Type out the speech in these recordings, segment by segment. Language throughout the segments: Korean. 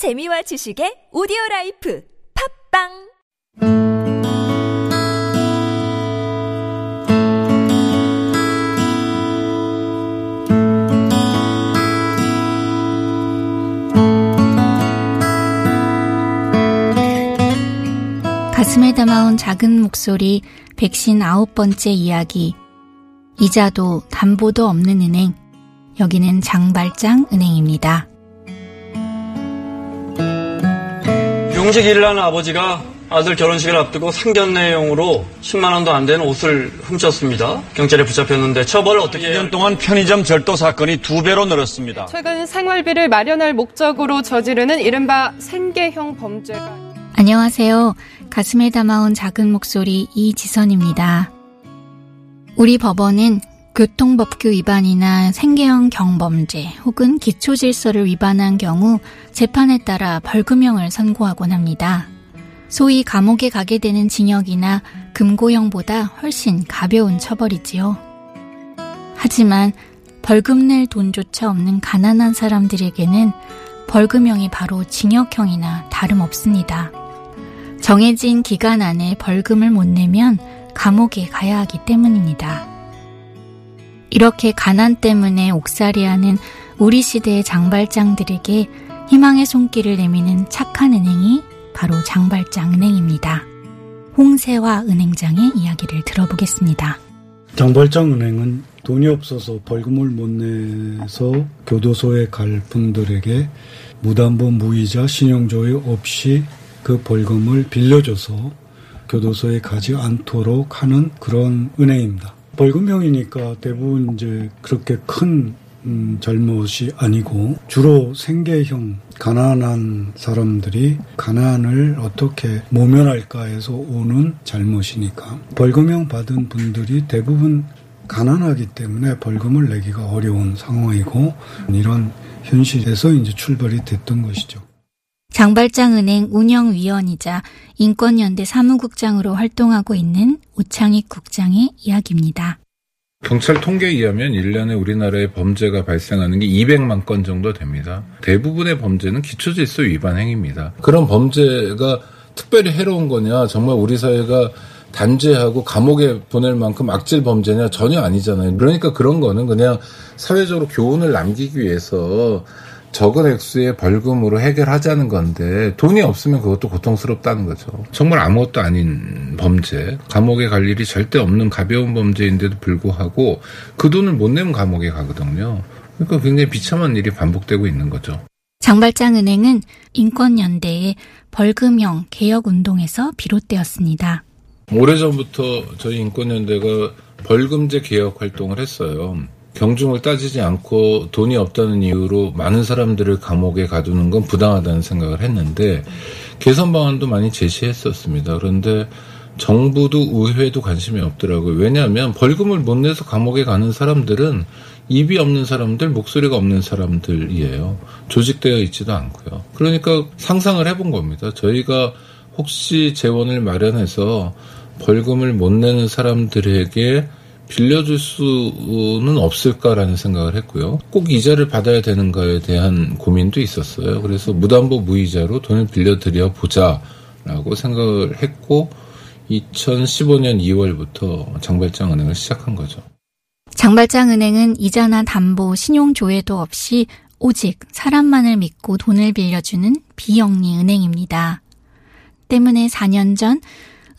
재미와 지식의 오디오 라이프 팟빵! 가슴에 담아온 작은 목소리 백신 아홉 번째 이야기. 이자도 담보도 없는 은행. 여기는 장발장 은행입니다. 용직 일을 하는 아버지가 아들 결혼식을 앞두고 상견례용으로 10만 원도 안 되는 옷을 훔쳤습니다. 경찰에 붙잡혔는데 처벌을 어떻게 1년 동안 편의점 절도 사건이 두 배로 늘었습니다. 최근 생활비를 마련할 목적으로 저지르는 이른바 생계형 범죄가 안녕하세요. 가슴에 담아온 작은 목소리 이지선입니다. 우리 법원은 교통법규 위반이나 생계형 경범죄 혹은 기초질서를 위반한 경우 재판에 따라 벌금형을 선고하곤 합니다. 소위 감옥에 가게 되는 징역이나 금고형보다 훨씬 가벼운 처벌이지요. 하지만 벌금 낼 돈조차 없는 가난한 사람들에게는 벌금형이 바로 징역형이나 다름없습니다. 정해진 기간 안에 벌금을 못 내면 감옥에 가야 하기 때문입니다. 이렇게 가난 때문에 옥살이하는 우리 시대의 장발장들에게 희망의 손길을 내미는 착한 은행이 바로 장발장 은행입니다. 홍세화 은행장의 이야기를 들어보겠습니다. 장발장 은행은 돈이 없어서 벌금을 못 내서 교도소에 갈 분들에게 무담보 무이자 신용조회 없이 그 벌금을 빌려줘서 교도소에 가지 않도록 하는 그런 은행입니다. 벌금형이니까 대부분 이제 그렇게 큰 음, 잘못이 아니고 주로 생계형 가난한 사람들이 가난을 어떻게 모면할까 해서 오는 잘못이니까 벌금형 받은 분들이 대부분 가난하기 때문에 벌금을 내기가 어려운 상황이고 이런 현실에서 이제 출발이 됐던 것이죠. 장발장 은행 운영위원이자 인권연대 사무국장으로 활동하고 있는 오창익 국장의 이야기입니다. 경찰 통계에 의하면 1년에 우리나라에 범죄가 발생하는 게 200만 건 정도 됩니다. 대부분의 범죄는 기초질서 위반 행위입니다. 그런 범죄가 특별히 해로운 거냐, 정말 우리 사회가 단죄하고 감옥에 보낼 만큼 악질 범죄냐 전혀 아니잖아요. 그러니까 그런 거는 그냥 사회적으로 교훈을 남기기 위해서 적은 액수의 벌금으로 해결하자는 건데 돈이 없으면 그것도 고통스럽다는 거죠. 정말 아무것도 아닌 범죄, 감옥에 갈 일이 절대 없는 가벼운 범죄인데도 불구하고 그 돈을 못 내면 감옥에 가거든요. 그러니까 굉장히 비참한 일이 반복되고 있는 거죠. 장발장 은행은 인권연대의 벌금형 개혁 운동에서 비롯되었습니다. 오래전부터 저희 인권연대가 벌금제 개혁 활동을 했어요. 경중을 따지지 않고 돈이 없다는 이유로 많은 사람들을 감옥에 가두는 건 부당하다는 생각을 했는데 개선 방안도 많이 제시했었습니다. 그런데 정부도 의회도 관심이 없더라고요. 왜냐하면 벌금을 못 내서 감옥에 가는 사람들은 입이 없는 사람들, 목소리가 없는 사람들이에요. 조직되어 있지도 않고요. 그러니까 상상을 해본 겁니다. 저희가 혹시 재원을 마련해서 벌금을 못 내는 사람들에게 빌려줄 수는 없을까라는 생각을 했고요. 꼭 이자를 받아야 되는가에 대한 고민도 있었어요. 그래서 무담보 무이자로 돈을 빌려드려 보자라고 생각을 했고 2015년 2월부터 장발장 은행을 시작한 거죠. 장발장 은행은 이자나 담보, 신용 조회도 없이 오직 사람만을 믿고 돈을 빌려주는 비영리 은행입니다. 때문에 4년 전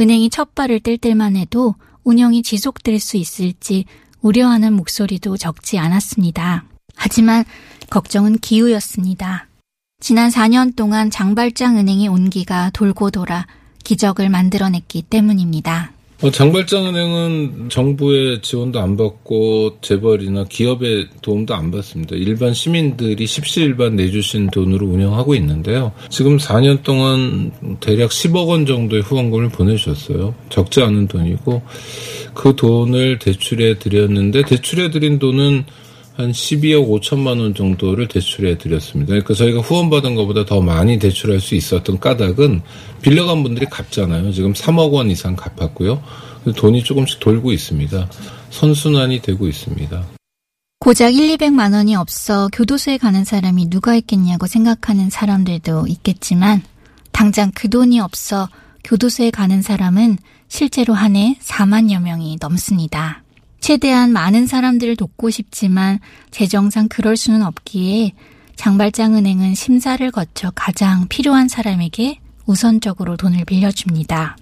은행이 첫 발을 뗄 때만 해도 운영이 지속될 수 있을지 우려하는 목소리도 적지 않았습니다. 하지만 걱정은 기우였습니다. 지난 4년 동안 장발장 은행의 온기가 돌고 돌아 기적을 만들어냈기 때문입니다. 어, 장발장은행은 정부의 지원도 안 받고 재벌이나 기업의 도움도 안 받습니다. 일반 시민들이 십시일반 내주신 돈으로 운영하고 있는데요. 지금 4년 동안 대략 10억 원 정도의 후원금을 보내주셨어요. 적지 않은 돈이고 그 돈을 대출해 드렸는데 대출해 드린 돈은 한 12억 5천만 원 정도를 대출해 드렸습니다. 그러니까 저희가 후원받은 것보다 더 많이 대출할 수 있었던 까닭은 빌려간 분들이 갚잖아요. 지금 3억 원 이상 갚았고요. 돈이 조금씩 돌고 있습니다. 선순환이 되고 있습니다. 고작 1, 200만 원이 없어 교도소에 가는 사람이 누가 있겠냐고 생각하는 사람들도 있겠지만 당장 그 돈이 없어 교도소에 가는 사람은 실제로 한 해 4만여 명이 넘습니다. 최대한 많은 사람들을 돕고 싶지만 재정상 그럴 수는 없기에 장발장 은행은 심사를 거쳐 가장 필요한 사람에게 우선적으로 돈을 빌려줍니다.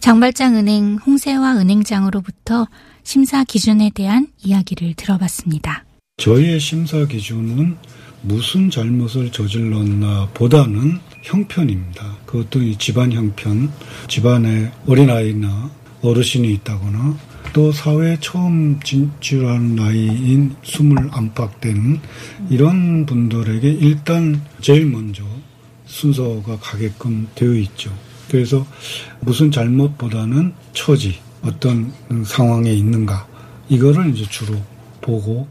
장발장 은행 홍세화 은행장으로부터 심사 기준에 대한 이야기를 들어봤습니다. 저희의 심사 기준은 무슨 잘못을 저질렀나 보다는 형편입니다. 그것도 이 집안 형편, 집안에 어린아이나 어르신이 있다거나 또 사회에 처음 진출한 나이인 스물 안팎된 이런 분들에게 일단 제일 먼저 순서가 가게끔 되어 있죠. 그래서 무슨 잘못보다는 처지, 어떤 상황에 있는가, 이거를 이제 주로 보고.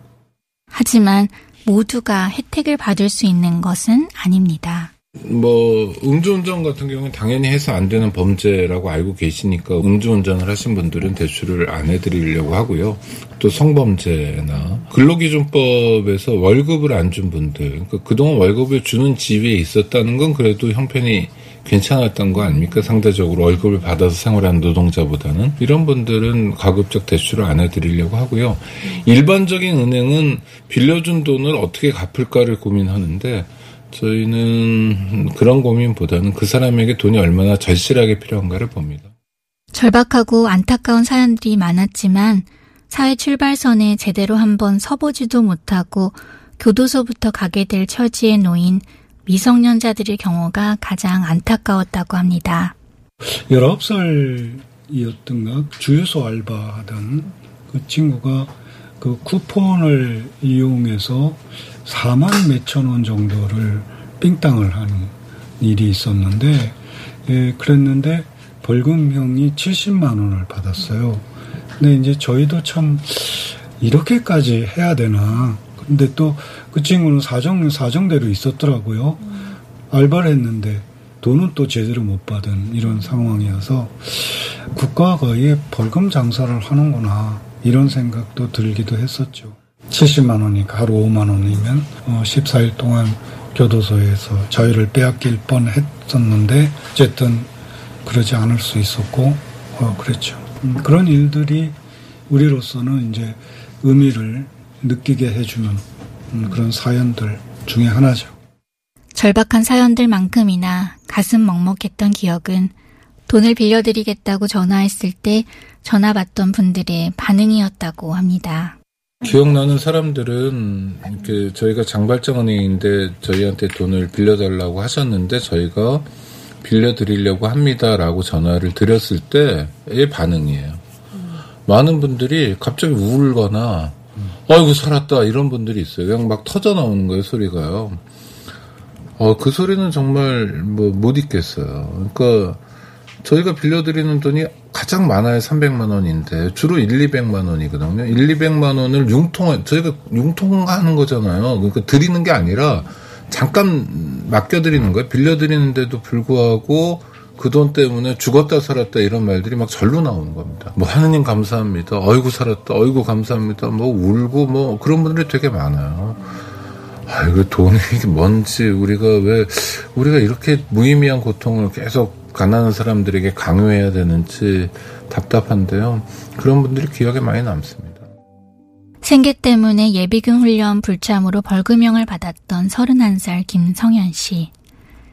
하지만 모두가 혜택을 받을 수 있는 것은 아닙니다. 뭐 음주운전 같은 경우는 당연히 해서 안 되는 범죄라고 알고 계시니까 음주운전을 하신 분들은 대출을 안 해드리려고 하고요. 또 성범죄나 근로기준법에서 월급을 안 준 분들, 그러니까 그동안 월급을 주는 집에 있었다는 건 그래도 형편이 괜찮았던 거 아닙니까? 상대적으로 월급을 받아서 생활하는 노동자보다는 이런 분들은 가급적 대출을 안 해드리려고 하고요. 일반적인 은행은 빌려준 돈을 어떻게 갚을까를 고민하는데 저희는 그런 고민보다는 그 사람에게 돈이 얼마나 절실하게 필요한가를 봅니다. 절박하고 안타까운 사연들이 많았지만 사회 출발선에 제대로 한번 서보지도 못하고 교도소부터 가게 될 처지에 놓인 미성년자들의 경우가 가장 안타까웠다고 합니다. 19살이었던가 주유소 알바하던 그 친구가 그 쿠폰을 이용해서 4만 몇천 원 정도를 삥땅을 하는 일이 있었는데, 예, 그랬는데 벌금형이 70만 원을 받았어요. 근데 이제 저희도 참 이렇게까지 해야 되나. 근데 또 그 친구는 사정, 사정대로 있었더라고요. 알바를 했는데 돈은 또 제대로 못 받은 이런 상황이어서 국가가 이 벌금 장사를 하는구나. 이런 생각도 들기도 했었죠. 70만 원이니까 하루 5만 원이면 어 14일 동안 교도소에서 자유를 빼앗길 뻔했었는데 어쨌든 그러지 않을 수 있었고 어 그랬죠. 음, 그런 일들이 우리로서는 이제 의미를 느끼게 해주는 음, 그런 사연들 중에 하나죠. 절박한 사연들만큼이나 가슴 먹먹했던 기억은 돈을 빌려드리겠다고 전화했을 때 전화 받던 분들의 반응이었다고 합니다. 기억나는 사람들은 이렇게 저희가 장발장은행인데 저희한테 돈을 빌려달라고 하셨는데 저희가 빌려드리려고 합니다라고 전화를 드렸을 때의 반응이에요. 많은 분들이 갑자기 울거나 아이고 살았다 이런 분들이 있어요. 그냥 막 터져 나오는 거예요 소리가요. 어, 그 소리는 정말 뭐못 잊겠어요. 그러니까 저희가 빌려드리는 돈이 가장 많아야 300만 원인데 주로 1, 200만 원이거든요. 1, 200만 원을 융통 저희가 융통하는 거잖아요. 그러니까 드리는 게 아니라 잠깐 맡겨드리는 거예요. 빌려드리는데도 불구하고 그 돈 때문에 죽었다 살았다 이런 말들이 막 절로 나오는 겁니다. 뭐 하느님 감사합니다. 어이구 살았다. 어이구 감사합니다. 뭐 울고 뭐 그런 분들이 되게 많아요. 아이고 돈이 뭔지 우리가 왜 우리가 이렇게 무의미한 고통을 계속 가난한 사람들에게 강요해야 되는지 답답한데요. 그런 분들이 기억에 많이 남습니다. 생계 때문에 예비군 훈련 불참으로 벌금형을 받았던 31살 김성현 씨.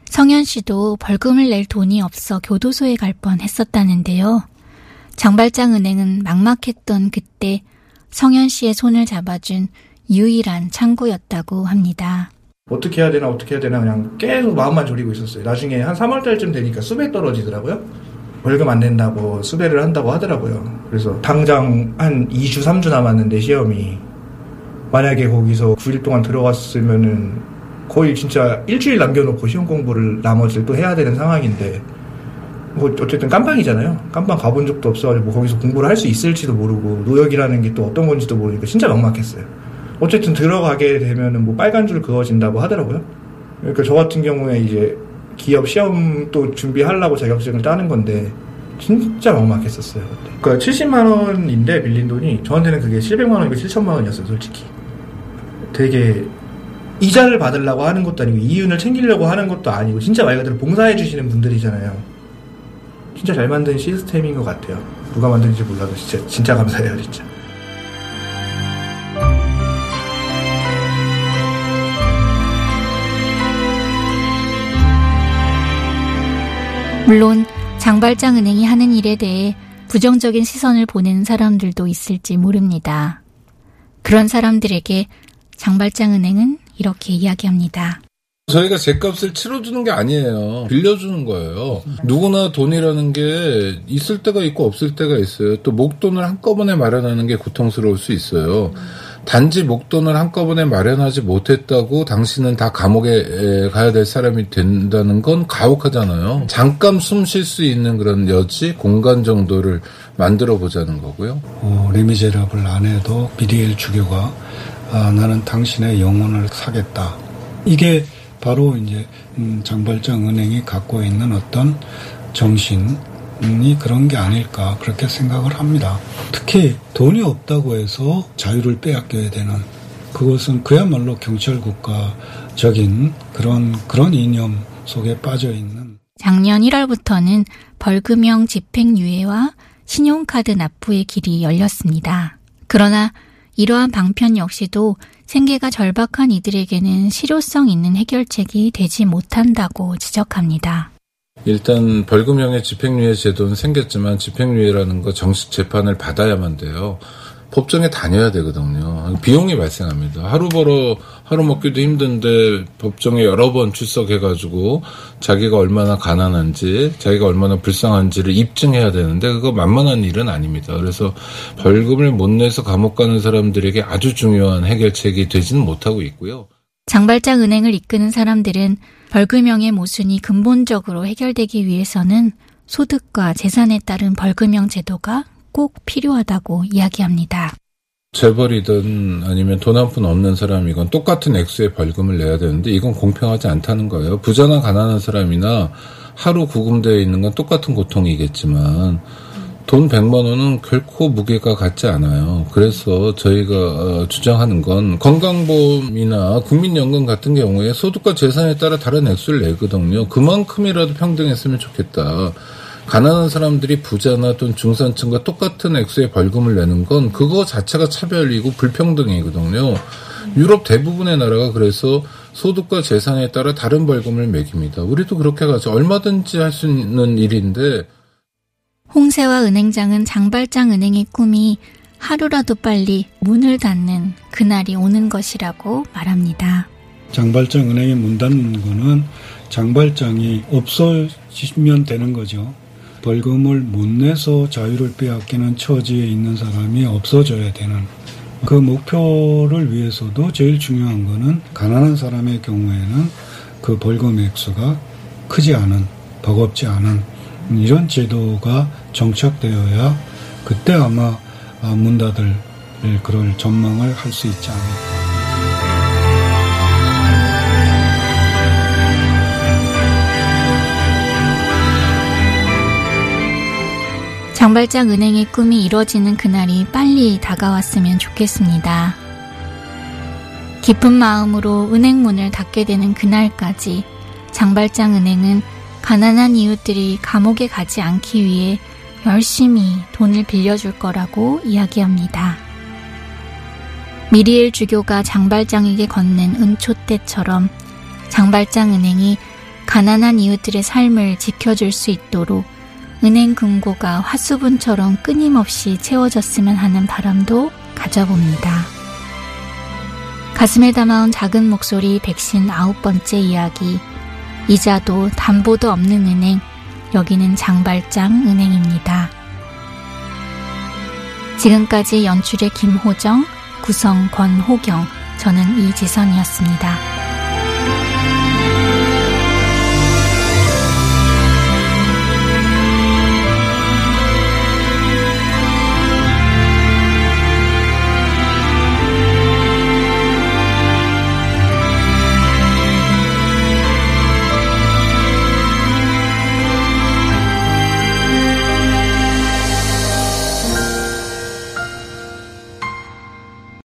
성현 씨도 벌금을 낼 돈이 없어 교도소에 갈 뻔 했었다는데요. 장발장 은행은 막막했던 그때 성현 씨의 손을 잡아준 유일한 창구였다고 합니다. 어떻게 해야 되나 어떻게 해야 되나 그냥 계속 마음만 졸이고 있었어요. 나중에 한 3월 달쯤 되니까 수배 떨어지더라고요. 벌금 안 낸다고 수배를 한다고 하더라고요. 그래서 당장 한 2주 3주 남았는데 시험이 만약에 거기서 9일 동안 들어갔으면은 거의 진짜 일주일 남겨놓고 시험 공부를 나머지를 또 해야 되는 상황인데 뭐 어쨌든 깜빵이잖아요. 깜빵 가본 적도 없어가지고 뭐 거기서 공부를 할 수 있을지도 모르고 노역이라는 게 또 어떤 건지도 모르니까 진짜 막막했어요. 어쨌든 들어가게 되면은 뭐 빨간 줄 그어진다고 하더라고요. 그러니까 저 같은 경우에 이제 기업 시험 또 준비하려고 자격증을 따는 건데 진짜 막막했었어요. 그때. 그러니까 70만 원인데 빌린 돈이 저한테는 그게 700만 원이고 7천만 원이었어요, 솔직히. 되게 이자를 받으려고 하는 것도 아니고 이윤을 챙기려고 하는 것도 아니고 진짜 말 그대로 봉사해 주시는 분들이잖아요. 진짜 잘 만든 시스템인 것 같아요. 누가 만든지 몰라도 진짜 진짜 감사해요, 진짜. 물론 장발장 은행이 하는 일에 대해 부정적인 시선을 보내는 사람들도 있을지 모릅니다. 그런 사람들에게 장발장 은행은 이렇게 이야기합니다. 저희가 제값을 치러주는 게 아니에요. 빌려주는 거예요. 누구나 돈이라는 게 있을 때가 있고 없을 때가 있어요. 또 목돈을 한꺼번에 마련하는 게 고통스러울 수 있어요. 단지 목돈을 한꺼번에 마련하지 못했다고 당신은 다 감옥에 가야 될 사람이 된다는 건 가혹하잖아요. 잠깐 숨 쉴 수 있는 그런 여지, 공간 정도를 만들어 보자는 거고요. 어, 레미제라블 안에도 비리엘 주교가 아, 나는 당신의 영혼을 사겠다. 이게 바로 이제 음, 장발장 은행이 갖고 있는 어떤 정신 이 그런 게 아닐까 그렇게 생각을 합니다. 특히 돈이 없다고 해서 자유를 빼앗겨야 되는 그것은 그야말로 경찰 국가적인 그런 그런 이념 속에 빠져 있는 작년 1월부터는 벌금형 집행유예와 신용카드 납부의 길이 열렸습니다. 그러나 이러한 방편 역시도 생계가 절박한 이들에게는 실효성 있는 해결책이 되지 못한다고 지적합니다. 일단 벌금형의 집행유예 제도는 생겼지만 집행유예라는 거 정식 재판을 받아야만 돼요. 법정에 다녀야 되거든요. 비용이 발생합니다. 하루 벌어 하루 먹기도 힘든데 법정에 여러 번 출석해가지고 자기가 얼마나 가난한지, 자기가 얼마나 불쌍한지를 입증해야 되는데 그거 만만한 일은 아닙니다. 그래서 벌금을 못 내서 감옥 가는 사람들에게 아주 중요한 해결책이 되지는 못하고 있고요. 장발장 은행을 이끄는 사람들은 벌금형의 모순이 근본적으로 해결되기 위해서는 소득과 재산에 따른 벌금형 제도가 꼭 필요하다고 이야기합니다. 재벌이든 아니면 돈 한 푼 없는 사람이건 똑같은 액수의 벌금을 내야 되는데 이건 공평하지 않다는 거예요. 부자나 가난한 사람이나 하루 구금되어 있는 건 똑같은 고통이겠지만 돈 100만 원은 결코 무게가 같지 않아요. 그래서 저희가 어, 주장하는 건 건강보험이나 국민연금 같은 경우에 소득과 재산에 따라 다른 액수를 내거든요. 그만큼이라도 평등했으면 좋겠다. 가난한 사람들이 부자나 또는 중산층과 똑같은 액수의 벌금을 내는 건 그거 자체가 차별이고 불평등이거든요. 유럽 대부분의 나라가 그래서 소득과 재산에 따라 다른 벌금을 매깁니다. 우리도 그렇게 가죠. 얼마든지 할 수 있는 일인데 홍세와 은행장은 장발장 은행의 꿈이 하루라도 빨리 문을 닫는 그날이 오는 것이라고 말합니다. 장발장 은행이 문 닫는 거는 장발장이 없어지면 되는 거죠. 벌금을 못 내서 자유를 빼앗기는 처지에 있는 사람이 없어져야 되는 그 목표를 위해서도 제일 중요한 거는 가난한 사람의 경우에는 그 벌금 액수가 크지 않은 버겁지 않은 이런 제도가 정착되어야 그때 아마 문 닫을 그럴 전망을 할 수 있지 않을까. 장발장 은행의 꿈이 이뤄지는 그날이 빨리 다가왔으면 좋겠습니다. 기쁜 마음으로 은행 문을 닫게 되는 그날까지 장발장 은행은 가난한 이웃들이 감옥에 가지 않기 위해 열심히 돈을 빌려줄 거라고 이야기합니다. 미리엘 주교가 장발장에게 건넨 은초대처럼 장발장 은행이 가난한 이웃들의 삶을 지켜줄 수 있도록 은행 금고가 화수분처럼 끊임없이 채워졌으면 하는 바람도 가져봅니다. 가슴에 담아온 작은 목소리 백신 아홉 번째 이야기. 이자도 담보도 없는 은행. 여기는 장발장 은행입니다. 지금까지 연출의 김호정, 구성 권호경, 저는 이지선이었습니다.